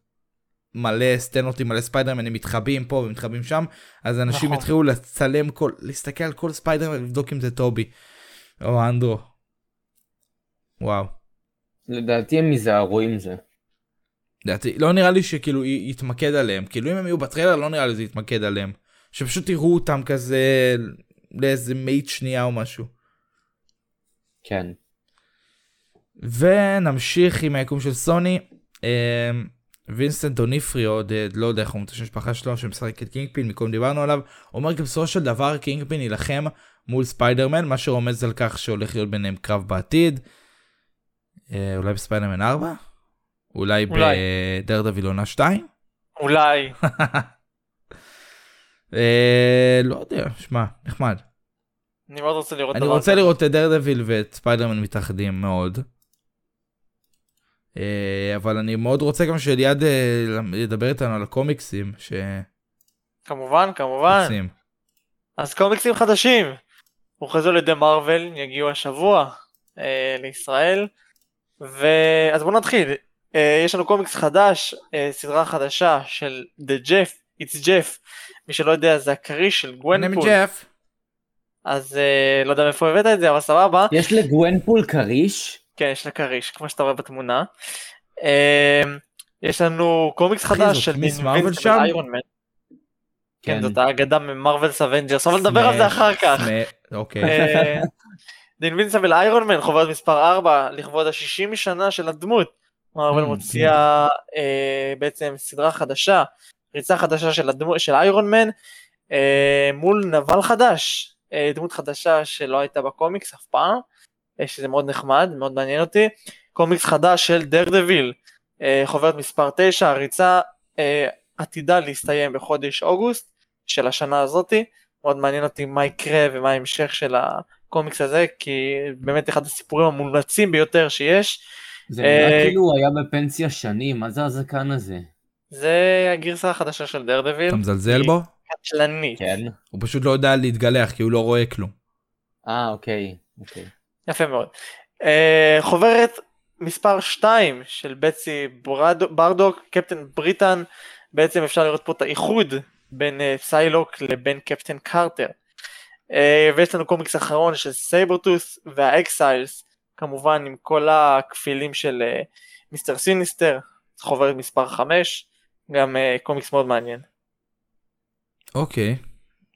Speaker 1: מלא סצנות עם מלא ספיידרמנים מתחבאים פה ומתחבאים שם, אז אנשים
Speaker 2: נכון.
Speaker 1: התחילו לצלם כל, להסתכל על כל ספיידרמן ולבדוק אם זה טובי, או אנדרו. וואו.
Speaker 3: לדעתי הם ייזהרו עם זה.
Speaker 1: לדעתי, לא נראה לי שכאילו י- יתמקד עליהם, כאילו אם הם יהיו בטריילר לא נראה לי זה יתמקד עליהם. שפשוט תראו אותם כזה לאיזה מאית שנייה או משהו.
Speaker 3: כן.
Speaker 1: ונמשיך עם היקום של סוני. אמ, וינסנט ד'אונופריו, ד- לא יודע איך הוא, מה השם משפחה שלו, שמשחק את קינגפין, מקודם דיברנו עליו, אומר כי בסופו של דבר קינגפין יילחם מול ספיידרמן, מה שרומז על כך שהולך להיות ביניהם קרב בעתיד. אה, אולי בספיידרמן 4? אולי
Speaker 2: אולי.
Speaker 1: בדרדוויל עונה 2?
Speaker 2: אולי.
Speaker 1: אה, לא יודע, שמע, נחמד.
Speaker 2: אני מאוד רוצה לראות
Speaker 1: אני רוצה
Speaker 2: כזה.
Speaker 1: לראות את דרדוויל ואת ספיידרמן מתאחדים מאוד. אה, אבל אני מאוד רוצה גם שליד אה, ידבר איתנו על הקומיקסים
Speaker 2: כמובן, כמובן.
Speaker 1: שיוצאים.
Speaker 2: אז קומיקסים חדשים. הוכרזו על ידי מארוול, יגיעו השבוע אה, לישראל. ואז בואו נתחיל. אה, יש לנו קומיקס חדש, אה, סדרה חדשה של The Jeff, It's Jeff. מי שלא יודע זה הכריש של גוונפול. אז אה, לא יודע מאיפה הבאת את זה, אבל סבבה.
Speaker 3: יש לגוונפול כריש?
Speaker 2: כן, יש לה כריש, כמו שאתה רואה בתמונה. אה, יש לנו קומיקס חדש של
Speaker 1: שם?
Speaker 2: Iron Man. כן, זאת האגדה מ Marvel's Avengers, אבל נדבר על זה אחר כך.
Speaker 1: אוקיי.
Speaker 2: The Invincible Iron Man חוברת מספר 4 לכבוד ה-60 שנה של הדמות. מארוול
Speaker 1: Mm,
Speaker 2: מוציאה אה, בעצם סדרה חדשה, ריצה חדשה של הדמות של איירון מן אה, מול נבל חדש, אה, דמות חדשה שלא הייתה בקומיקס אף פעם, שזה מאוד נחמד, מאוד מעניין אותי. קומיקס חדש של דרדוויל, אה, חוברת מספר 9, הריצה עתידה להסתיים בחודש אוגוסט של השנה הזאתי. מאוד מעניין אותי מה יקרה ומה ההמשך של הקומיקס הזה, כי באמת אחד הסיפורים המומלצים ביותר שיש.
Speaker 3: זה
Speaker 2: אה,
Speaker 3: נראה כאילו הוא היה בפנסיה שנים, מה זה הזקן הזה?
Speaker 2: זה הגרסה החדשה של דרדוויל,
Speaker 1: אתה מזלזל בו?
Speaker 2: קטלנית.
Speaker 3: כן.
Speaker 1: הוא פשוט לא יודע להתגלח כי הוא לא רואה כלום.
Speaker 3: אה, אוקיי. אוקיי.
Speaker 2: יפה מאוד. אה, חוברת מספר 2 של בטסי ברד- ברדוק, קפטן בריטן, בעצם אפשר לראות פה את האיחוד בין אה, סיילוק לבין קפטן קרטר. אה, ויש לנו קומיקס אחרון של סייברטות' והאקזיילס, כמובן עם כל הכפילים של אה, מיסטר סיניסטר, חוברת מספר 5, גם אה, קומיקס מאוד מעניין.
Speaker 1: אוקיי,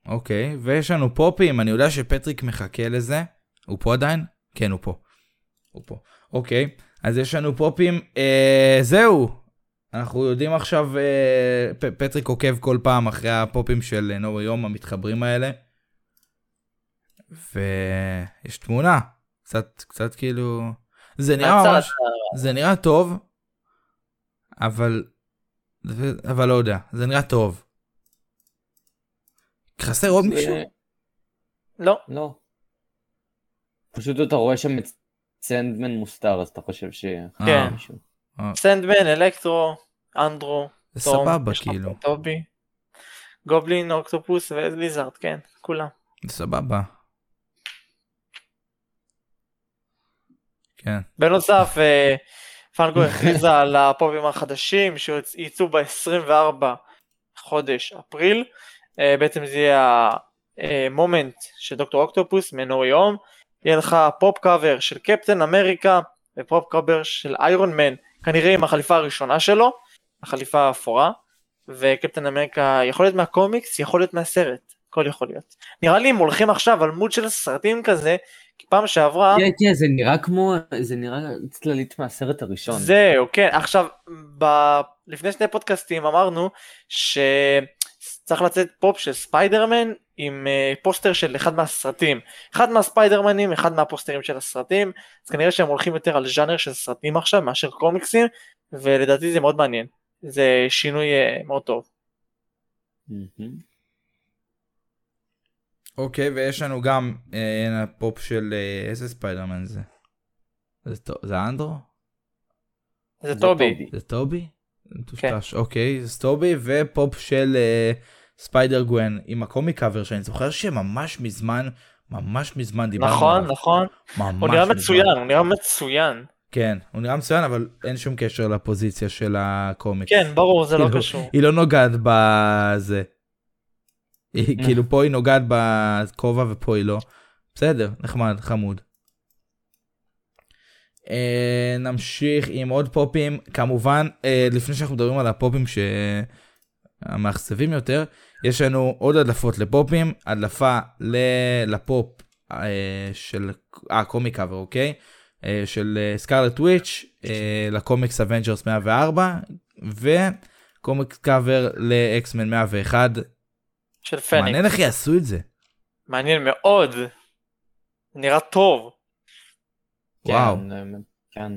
Speaker 1: אוקיי, ויש לנו פופים, אני יודע שפטריק מחכה לזה. הוא פה עדיין? כן, הוא פה. הוא פה. אוקיי, אז יש לנו פופים, אה, זהו. אנחנו יודעים עכשיו, אה, פ- פטריק עוקב כל פעם אחרי הפופים של נורי יום המתחברים האלה. ויש תמונה, קצת, קצת כאילו, זה נראה ממש, זה נראה טוב, אבל, אבל לא יודע, זה נראה טוב. חסר עוד מישהו?
Speaker 2: לא,
Speaker 3: לא. פשוט אתה רואה שם את סנדמן מוסתר, אז אתה חושב ש...
Speaker 2: כן.
Speaker 3: מישהו.
Speaker 2: סנדמן, אלקטרו, אנדרו, תום,
Speaker 1: סבבה כאילו,
Speaker 2: טובי, גובלין, אוקטופוס וליזארד, כן, כולם.
Speaker 1: סבבה. כן,
Speaker 2: בנוסף, אה, פאנקו הכריזה על הפופים החדשים שיצאו ב-24 חודש אפריל. אה, בעצם זה יהיה ה moment של דוקטור אוקטופוס מ No Way Home. יהיה לך פופ קאבר של קפטן אמריקה ופופ קאבר של איירון מן, כנראה עם החליפה הראשונה שלו, החליפה האפורה. וקפטן אמריקה יכול להיות מהקומיקס, יכול להיות מהסרט, הכל יכול להיות. נראה לי הם הולכים עכשיו על mode של סרטים כזה, כי פעם שעברה...
Speaker 3: כן, כן, זה נראה כמו, זה נראה צללית מהסרט הראשון.
Speaker 2: זהו, כן, עכשיו, ב... לפני שני פודקאסטים אמרנו שצריך לצאת פופ של ספיידרמן עם אה, פוסטר של אחד מהסרטים. אחד מהספיידרמנים, אחד מהפוסטרים של הסרטים, אז כנראה שהם הולכים יותר על ז'אנר של סרטים עכשיו מאשר קומיקסים, ולדעתי זה מאוד מעניין. זה שינוי אה, מאוד טוב.
Speaker 3: מהמם.
Speaker 1: אוקיי, ויש לנו גם אה, פופ של אה, איזה ספיידרמן זה? זה טו- זה אנדרו?
Speaker 2: זה
Speaker 3: זה
Speaker 2: טובי.
Speaker 1: זה טובי? מטושטש, אוקיי, זה טובי, ופופ של אה, ספיידר גוון עם ה comic cover שאני זוכר שממש מזמן, ממש מזמן דיברנו
Speaker 2: נכון,
Speaker 1: עליו.
Speaker 2: נכון.
Speaker 1: ממש
Speaker 2: הוא נראה. מצוין, הוא נראה מצוין.
Speaker 1: כן, הוא נראה מצוין, אבל אין שום קשר לפוזיציה של הקומיקס.
Speaker 2: כן, ברור, זה לא
Speaker 1: כאילו,
Speaker 2: קשור.
Speaker 1: היא לא נוגעת בזה. היא כאילו פה היא נוגעת בכובע ופה היא לא. בסדר, נחמד, חמוד. אה, נמשיך עם עוד פופים, כמובן, אה, לפני שאנחנו מדברים על הפופים המאכזבים יותר, יש לנו עוד הדלפות לפופים, הדלפה ל- לפופ אה, של, אה, comic cover, אוקיי? אה, של סקארלט וויץ' לקומיקס אבנג'רס 104, וקומיקס קאבר לאקסמן 101.
Speaker 2: של פניקס.
Speaker 1: מעניין איך יעשו את זה.
Speaker 2: מעניין מאוד. נראה טוב.
Speaker 1: וואו.
Speaker 3: כן, כן.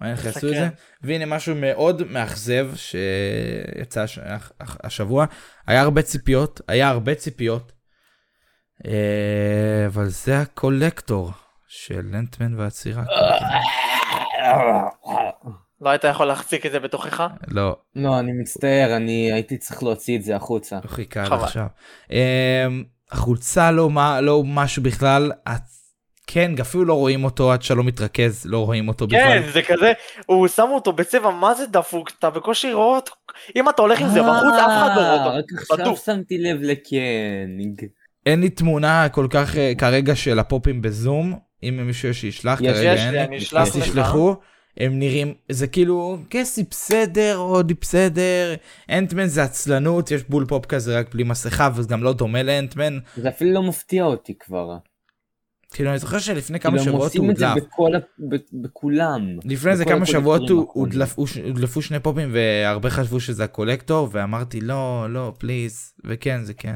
Speaker 1: מעניין איך יעשו. את זה. והנה משהו מאוד מאכזב שיצא הש- הש- השבוע. היה הרבה ציפיות, היה הרבה ציפיות. אה, אבל זה הקולקטור של לנטמן והצירה.
Speaker 2: לא היית יכול להחזיק את זה בתוכך?
Speaker 1: לא,
Speaker 3: לא, אני מצטער, אני הייתי צריך להוציא את זה החוצה.
Speaker 1: לא חיכה עד. עכשיו. אה, החולצה לא מה- לא משהו בכלל. את- כן, אפילו לא רואים אותו עד שלא מתרכז, לא רואים אותו בכלל.
Speaker 2: כן, זה כזה, הוא שם אותו בצבע, מה זה דפוק? אתה בקושי רואה אותו. אם אתה הולך עם זה בחוץ, אף אחד לא רואה
Speaker 3: אה,
Speaker 2: אותו.
Speaker 3: רק עכשיו. שמתי לב לקנג.
Speaker 1: אין לי תמונה כל כך אה, כרגע של הפופים בזום, אם מישהו שישלח,
Speaker 3: יש,
Speaker 1: כרגע
Speaker 2: יש
Speaker 1: אין
Speaker 2: לי,
Speaker 1: לי.
Speaker 2: אני אשלח
Speaker 1: אז
Speaker 2: לך.
Speaker 1: תשלחו, הם נראים, זה כאילו, קסי בסדר, הודי בסדר, אנטמן זה עצלנות, יש בול פופ כזה רק בלי מסכה, וזה גם לא דומה לאנטמן.
Speaker 3: זה אפילו לא מפתיע אותי כבר.
Speaker 1: כאילו, אני זוכר שלפני כמה
Speaker 3: כאילו הם
Speaker 1: שבועות הוא
Speaker 3: עושים את זה
Speaker 1: הודלף.
Speaker 3: בכל ב- בכולם.
Speaker 1: לפני איזה כמה שבועות הוא- הודלפו שני פופים, והרבה חשבו שזה הקולקטור, ואמרתי, לא, לא, פליז, וכן, זה כן.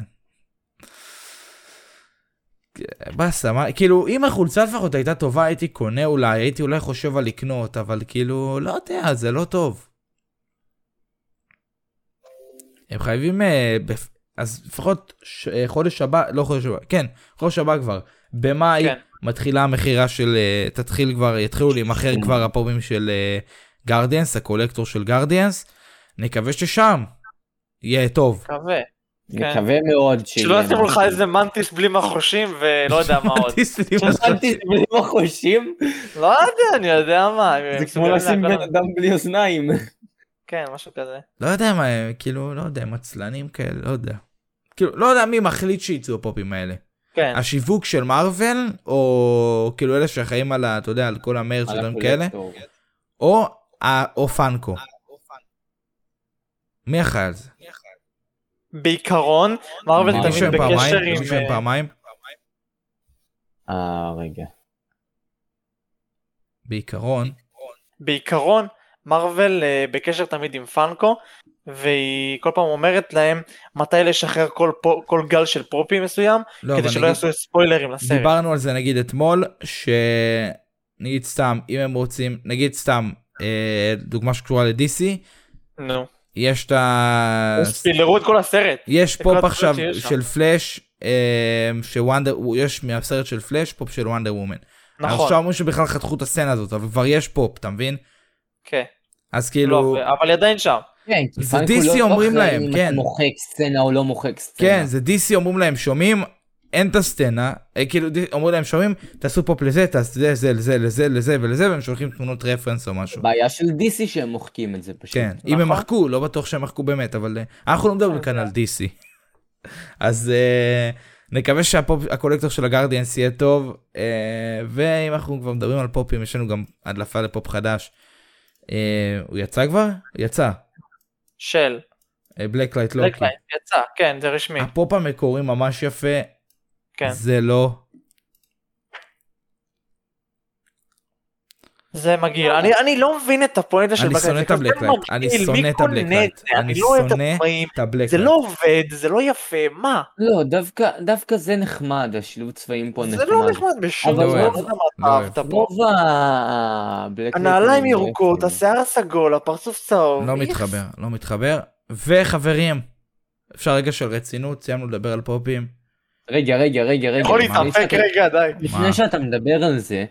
Speaker 1: באסה, מה, כאילו, אם החולצה לפחות הייתה טובה, הייתי קונה אולי, הייתי אולי חושב על לקנות, אבל כאילו, לא יודע, זה לא טוב. הם חייבים, אה, בפ... אז לפחות ש... אה, חודש הבא, לא חודש הבא, כן, חודש הבא כבר, במאי
Speaker 2: כן.
Speaker 1: מתחילה המכירה של, אה, תתחיל כבר, יתחילו להימכר כבר הפופים של גרדיאנס, הקולקטור של גרדיאנס, נקווה ששם יהיה טוב.
Speaker 2: מקווה. כן.
Speaker 3: מקווה מאוד שיהיה.
Speaker 2: שלא ישימו לך איזה מנטיס בלי מחושים ולא יודע מה עוד.
Speaker 3: חשבתי בלי מחושים,
Speaker 2: לא יודע, אני יודע מה.
Speaker 3: זה כמו לשים בן אדם בלי אוזניים.
Speaker 2: כן, משהו כזה.
Speaker 1: לא יודע מה, כאילו, לא יודע, הם עצלנים כאלה, לא יודע. כאילו, לא יודע מי מחליט שיצאו הפופים האלה.
Speaker 2: כן.
Speaker 1: השיווק של מארוול, או כאילו אלה שאחראים על ה... אתה יודע, על כל המרץ
Speaker 3: על
Speaker 1: ודברים כאלה. או, ה- או פאנקו. מי אחראי על זה?
Speaker 2: בעיקרון, מארוול
Speaker 3: מה,
Speaker 2: תמיד בקשר? עם...
Speaker 1: מישהו עם
Speaker 2: אה,
Speaker 1: פעמיים?
Speaker 3: אה, רגע.
Speaker 1: בעיקרון.
Speaker 2: בעיקרון, מארוול אה, בקשר תמיד עם פאנקו, והיא כל פעם אומרת להם מתי לשחרר כל, פו- כל גל של פרופים מסוים,
Speaker 1: לא,
Speaker 2: כדי שלא
Speaker 1: נגיד-
Speaker 2: יעשו ספוילרים לסרט.
Speaker 1: דיברנו על זה נגיד אתמול, שנגיד סתם, אם הם רוצים, נגיד סתם, אה, דוגמה שקשורה ל-DC,
Speaker 2: נו.
Speaker 1: יש את ה...
Speaker 2: ספיילרו את כל הסרט.
Speaker 1: יש פופ עכשיו. של פלאש, אה, שוונדר, יש מהסרט של פלאש פופ של וונדר וומן.
Speaker 2: נכון.
Speaker 1: עכשיו אומרים שבכלל חתכו את הסצנה הזאת, אבל כבר יש פופ, אתה מבין?
Speaker 2: כן.
Speaker 1: אז
Speaker 2: לא,
Speaker 1: כאילו,
Speaker 2: אבל היא עדיין שם.
Speaker 3: כן,
Speaker 1: זה DC
Speaker 3: לא
Speaker 1: אומרים
Speaker 3: אחראי
Speaker 1: להם,
Speaker 3: אם
Speaker 1: כן.
Speaker 3: אתה מוחק סצנה או לא מוחק סצנה.
Speaker 1: כן, זה DC אומרים להם, שומעים? אין את הסצנה, אה, כאילו אומרים להם שומעים, תעשו פופ לזה, תעשו זה, זה, לזה, לזה, לזה ולזה, והם שולחים תמונות רפרנס או משהו.
Speaker 3: בעיה של DC שהם מוחקים את זה פשוט.
Speaker 1: כן, אם הם
Speaker 2: נכון.
Speaker 1: מחקו, לא בטוח שהם מחקו באמת, אבל אה, אנחנו לא מדברים כאן על DC. אז אה, נקווה שהקולקטור של הגרדיאנס יהיה טוב, ואם אנחנו כבר מדברים על פופים, יש לנו גם הדלפה לפופ חדש. הוא יצא כבר? יצא.
Speaker 2: של.
Speaker 1: בלק לייט לוקי.
Speaker 2: בלקליין, יצא, כן, זה רשמי.
Speaker 1: הפופ המקורי ממש יפה,
Speaker 2: כן.
Speaker 1: זה לא.
Speaker 2: זה מגעיל. אני- אני לא מבין את הפואנטה של
Speaker 1: אני
Speaker 2: בלקליין.
Speaker 1: שונא
Speaker 2: זה
Speaker 1: את הבלק
Speaker 2: כזה
Speaker 1: לייט, אני
Speaker 2: מגעיל,
Speaker 1: שונא את
Speaker 2: קונה
Speaker 1: הבלק
Speaker 2: את
Speaker 1: לייט,
Speaker 2: זה?
Speaker 1: אני
Speaker 2: אני לא
Speaker 1: שונא. את הבלק
Speaker 2: זה. לא עובד, זה לא יפה, מה?
Speaker 3: לא, דווקא, דווקא זה נחמד, השילוב צבעים פה נחמד.
Speaker 2: זה לא נחמד בשום
Speaker 3: אבל
Speaker 2: דבר,
Speaker 1: לא
Speaker 2: לא
Speaker 1: לא
Speaker 2: פה.
Speaker 3: רוב הבלק
Speaker 2: הנעליים ירוקות, השיער הסגול, הפרצוף צהוב.
Speaker 1: לא? מתחבר, לא מתחבר. וחברים, אפשר רגע של רצינות, סיימנו לדבר על פופים.
Speaker 3: רגע, רגע, רגע, רגע.
Speaker 2: יכול להתאפק רגע, די.
Speaker 3: לפני? שאתה מדבר על זה,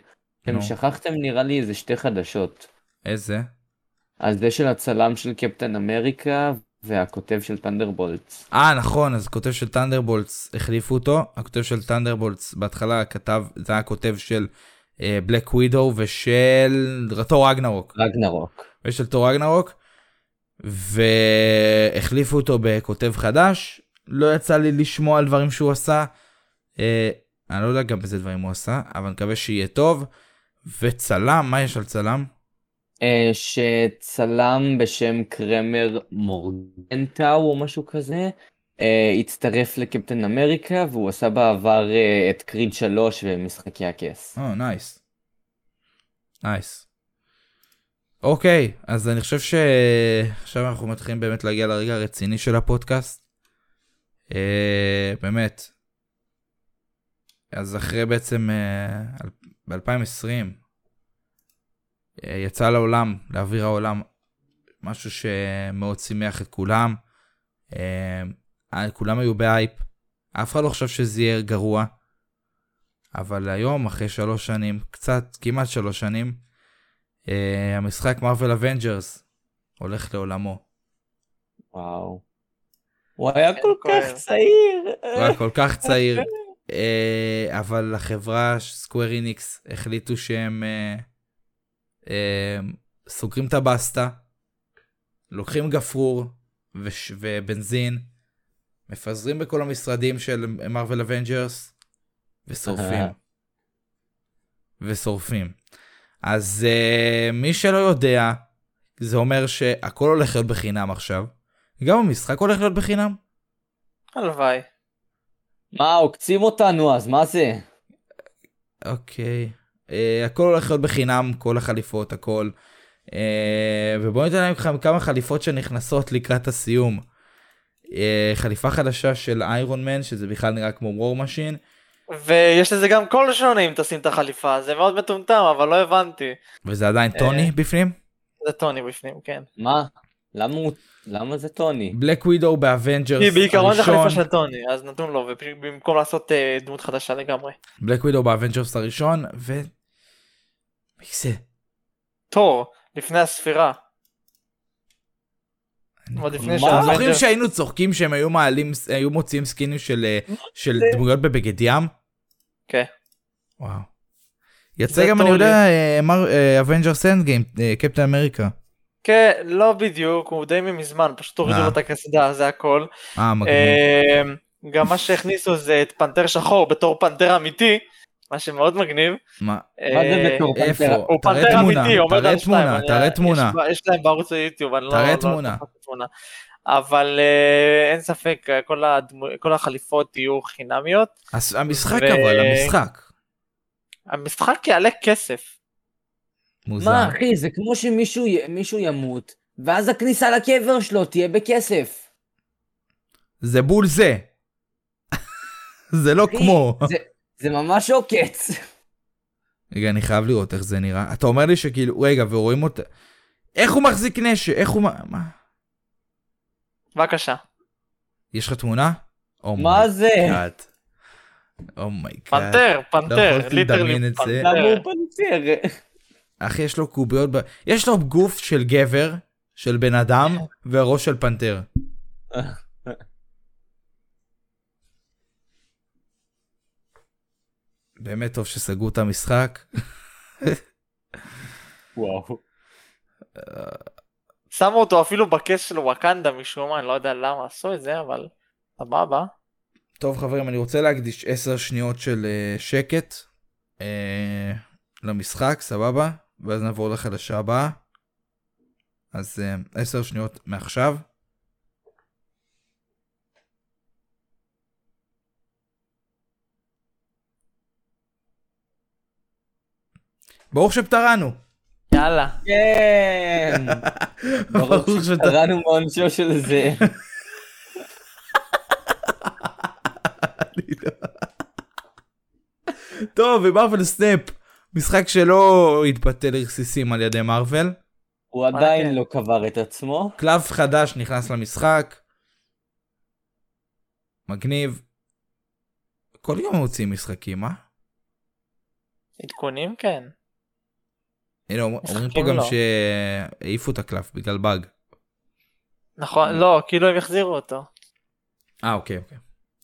Speaker 3: אתם. שכחתם נראה לי איזה שתי חדשות.
Speaker 1: איזה?
Speaker 3: על זה של הצלם של קפטן אמריקה והכותב של טנדרבולטס.
Speaker 1: אה נכון, אז כותב של טנדרבולטס החליפו אותו, הכותב של טנדרבולטס בהתחלה כתב, זה היה כותב של בלק ווידו ושל תור רגנרוק,
Speaker 3: רגנרוק.
Speaker 1: ושל תור רגנרוק, והחליפו אותו בכותב חדש, לא יצא לי לשמוע על דברים שהוא עשה, אה, אני לא יודע גם איזה דברים הוא עשה, אבל מקווה שיהיה טוב, וצלם, מה יש על צלם?
Speaker 3: אה, שצלם בשם קרמר מורגנטאו או משהו כזה, אה, הצטרף לקפטן אמריקה והוא עשה בעבר אה, את קריד 3 ומשחקי הכס.
Speaker 1: או, nice. nice. אוקיי, אז אני חושב שעכשיו אנחנו מתחילים באמת להגיע לרגע הרציני של הפודקאסט. אה, באמת. אז אחרי בעצם אה, ב-2020 אה, יצא לעולם, לאוויר העולם, משהו שמאוד שימח את כולם. אה, כולם היו בהייפ, אף אחד לא חשב שזה יהיה גרוע. אבל היום, אחרי שלוש שנים, קצת, כמעט שלוש שנים, המשחק מרוויל אבנג'רס הולך לעולמו.
Speaker 3: וואו. הוא היה כל. כך צעיר.
Speaker 1: הוא היה כל כך צעיר, אה, אבל החברה סקוור אניקס החליטו שהם אה, אה, סוגרים את הבסטה, לוקחים גפרור ובנזין, מפזרים בכל המשרדים של מרוויל אבנג'רס ושורפים. ושורפים. אז מי שלא יודע, זה אומר שהכל הולך להיות בחינם עכשיו. גם המשחק הולך להיות בחינם.
Speaker 2: הלוואי.
Speaker 3: מה, עוקצים אותנו אז, מה זה?
Speaker 1: אוקיי. אה, הכל הולך להיות בחינם, כל החליפות, הכל. אה, ובואו ניתן לכם כמה חליפות שנכנסות לקראת הסיום. אה, חליפה חדשה של איירון מן, שזה בכלל נראה כמו וור משין.
Speaker 2: ויש לזה גם קול שונה אם תשים את החליפה, זה מאוד מטומטם, אבל לא הבנתי.
Speaker 1: וזה עדיין טוני בפנים.
Speaker 2: זה טוני בפנים, כן.
Speaker 3: מה? למה הוא... למה זה טוני?
Speaker 1: בלק ווידו באבנג'רס
Speaker 2: כי בעיקרון זה
Speaker 1: הראשון.
Speaker 2: חליפה של טוני, אז נתון לו, ובמקום לעשות אה, דמות חדשה לגמרי.
Speaker 1: בלק ווידו באבנג'רס הראשון, ו... מי זה?
Speaker 2: תור, לפני הספירה.
Speaker 1: אתם
Speaker 2: שהאבנג'רס-
Speaker 1: זוכרים שהיינו צוחקים שהם היו מעלים, היו מוציאים סקינים של, אה, של דמויות בבגד ים?
Speaker 2: כן.
Speaker 1: וואו. יצא גם, אני. יודע, אבנג'רס אנדגיים, קפטן אמריקה.
Speaker 2: כן, לא בדיוק, הוא די מזמן, פשוט הורידו
Speaker 1: אה.
Speaker 2: לו את הקסדה, זה הכל.
Speaker 1: אה, מגניב.
Speaker 2: אה, גם מה שהכניסו זה את פנתר שחור בתור פנתר אמיתי, מה שמאוד מגניב.
Speaker 1: מה?
Speaker 3: זה
Speaker 2: אה,
Speaker 3: בתור
Speaker 1: איפה?
Speaker 2: הוא
Speaker 1: תראה
Speaker 2: פנתר
Speaker 1: תמונה,
Speaker 2: אמיתי, עומד
Speaker 1: תראה
Speaker 2: על שתיים.
Speaker 1: תמונה,
Speaker 2: אני-
Speaker 1: תראה
Speaker 2: יש-
Speaker 1: תמונה.
Speaker 2: יש להם בערוץ היוטיוב, אני לא...
Speaker 1: תראה
Speaker 2: לא-
Speaker 1: תמונה.
Speaker 2: לא תמונה. אבל אה, אין ספק, כל החליפות יהיו חינמיות.
Speaker 1: המשחק אבל, המשחק.
Speaker 2: המשחק יעלה כסף.
Speaker 1: מוזר.
Speaker 3: מה, אחי, זה כמו שמישהו ימות, ואז הכניסה לקבר שלו תהיה בכסף.
Speaker 1: זה בול זה. זה לא
Speaker 3: אחי,
Speaker 1: כמו.
Speaker 3: זה- זה ממש עוקץ.
Speaker 1: רגע, אני חייב לראות איך זה נראה. אתה אומר לי שכאילו, רגע, ורואים אותה. איך הוא מחזיק נשק? איך הוא... מה- מה?
Speaker 2: בבקשה.
Speaker 1: יש לך תמונה? Oh
Speaker 3: מה זה?
Speaker 1: Oh my God.
Speaker 2: פנתר, פנתר,
Speaker 1: יכולתי
Speaker 2: literally
Speaker 1: לדמיין את זה.
Speaker 3: למה הוא
Speaker 2: פנתר.
Speaker 1: אחי, יש לו קוביות, ב... יש לו גוף של גבר, של בן אדם, וראש של פנתר. באמת טוב שסגרו את המשחק.
Speaker 3: וואו.
Speaker 2: שמו אותו אפילו בכס של וואקנדה משום מה, אני לא יודע למה עשו את זה, אבל סבבה.
Speaker 1: טוב חברים, אני רוצה להקדיש 10 שניות של uh, שקט uh, למשחק, סבבה? ואז נעבור לחדשה הבאה. אז uh, 10 שניות מעכשיו. ברוך שפטרנו.
Speaker 2: יאללה.
Speaker 3: כן. ברוך
Speaker 1: שפטרנו.
Speaker 3: מעונשו של זה.
Speaker 1: טוב, ומרוויל סנאפ, משחק שלא התבטל לרסיסים על ידי מארוול.
Speaker 3: הוא עדיין
Speaker 2: כן.
Speaker 3: לא קבר את עצמו.
Speaker 1: קלף חדש נכנס למשחק. מגניב. כל יום מוציאים משחקים, אה?
Speaker 2: עדכונים כן.
Speaker 1: הנה, אומר- אומרים פה גם
Speaker 2: לא.
Speaker 1: שהעיפו את הקלף בגלל באג.
Speaker 2: נכון, לא, כאילו הם יחזירו אותו.
Speaker 1: אה, אוקיי, אוקיי.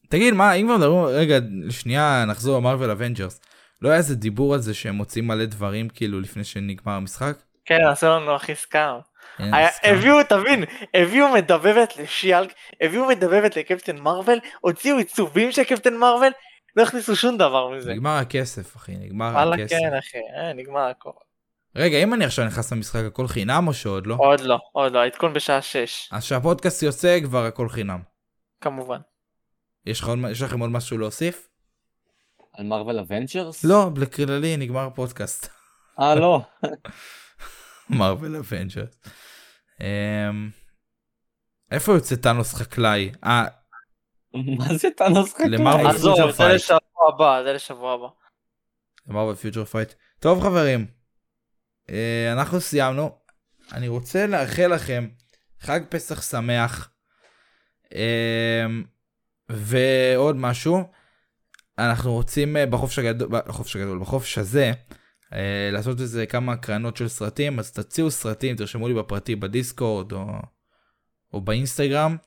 Speaker 1: תגיד, מה, אם כבר מדברים, רגע, שנייה, נחזור למרוויל אבנג'רס. לא היה איזה דיבור על זה שהם מוצאים מלא דברים, כאילו, לפני שנגמר המשחק?
Speaker 2: כן, עשו לנו הכי scam.
Speaker 1: אין,
Speaker 2: היה-
Speaker 1: סתם.
Speaker 2: הביאו, תבין, הביאו מדבבת לשי-האלק, הביאו מדבבת לקפטן מרוויל, הוציאו עיצובים של קפטן מרוויל, לא הכניסו שום דבר מזה.
Speaker 1: נגמר הכסף, אחי, נגמר
Speaker 2: וואלה
Speaker 1: הכסף.
Speaker 2: כן אחי, אה, נגמר הכל.
Speaker 1: רגע, אם אני עכשיו נכנס למשחק הכל חינם או שעוד לא?
Speaker 2: עוד לא, עוד לא, העדכון בשעה 6,
Speaker 1: אז שהפודקאסט יוצא כבר הכל חינם.
Speaker 2: כמובן.
Speaker 1: יש לכם עוד משהו להוסיף?
Speaker 3: על מרוויל אבנג'רס?
Speaker 1: לא, בכללי נגמר הפודקאסט.
Speaker 3: אה, לא.
Speaker 1: מרוויל אבנג'רס. איפה יוצא טאנוס חקלאי? אה,
Speaker 3: מה זה טאנוס חקלאי?
Speaker 1: למרוויל פיוצ'ר
Speaker 2: זה
Speaker 1: פייט.
Speaker 2: לשבוע הבא, זה לשבוע הבא.
Speaker 1: מרוויל פיוצ'ר פייט. טוב חברים, אה, אנחנו סיימנו. אני רוצה לאחל לכם חג פסח שמח. אה, ועוד משהו, אנחנו רוצים אה, בחופש הגדול, בחופש הגדול, בחופש הזה, אה, לעשות איזה כמה הקרנות של סרטים, אז תציעו סרטים, תרשמו לי בפרטי בדיסקורד או, או באינסטגרם.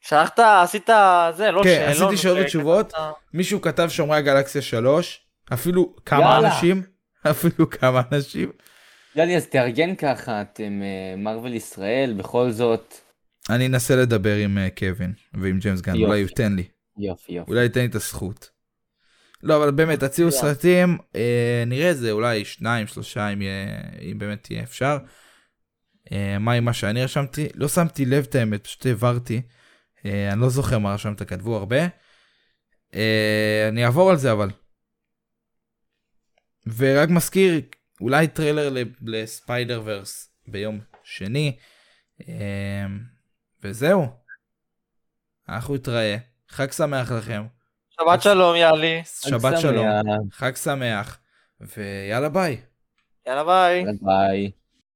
Speaker 2: שלחת, עשית זה, לא
Speaker 1: כן,
Speaker 2: שאלון.
Speaker 1: עשיתי שאלות
Speaker 2: וכתבת-
Speaker 1: ותשובות. מישהו כתב שומרי הגלקסיה 3, אפילו כמה
Speaker 3: יאללה.
Speaker 1: אנשים, אפילו כמה אנשים.
Speaker 3: יאללה, אז תארגן ככה, אתם אה, מרוויל ישראל, בכל זאת.
Speaker 1: אני אנסה לדבר עם אה, קווין ועם ג'יימס גן. אולי הוא ייתן לי,
Speaker 3: יופי, יופי.
Speaker 1: אולי ייתן לי את הזכות. לא, אבל באמת, תציעו. סרטים, אה, נראה איזה אולי שניים, שלושה, אם, יהיה, אם באמת יהיה אפשר. אה, מה עם מה שאני רשמתי? לא שמתי לב את האמת, פשוט העברתי. אה, אני לא זוכר מה רשמת, כתבו הרבה. אה, אני אעבור על זה אבל. ורק מזכיר, אולי טריילר לספיידר ורס ביום שני. אה, וזהו. אנחנו נתראה. חג שמח לכם.
Speaker 2: שבת שלום, יאללה.
Speaker 1: שבת שלום. חג שמח. ויאללה ביי.
Speaker 2: יאללה ביי.
Speaker 3: ביי.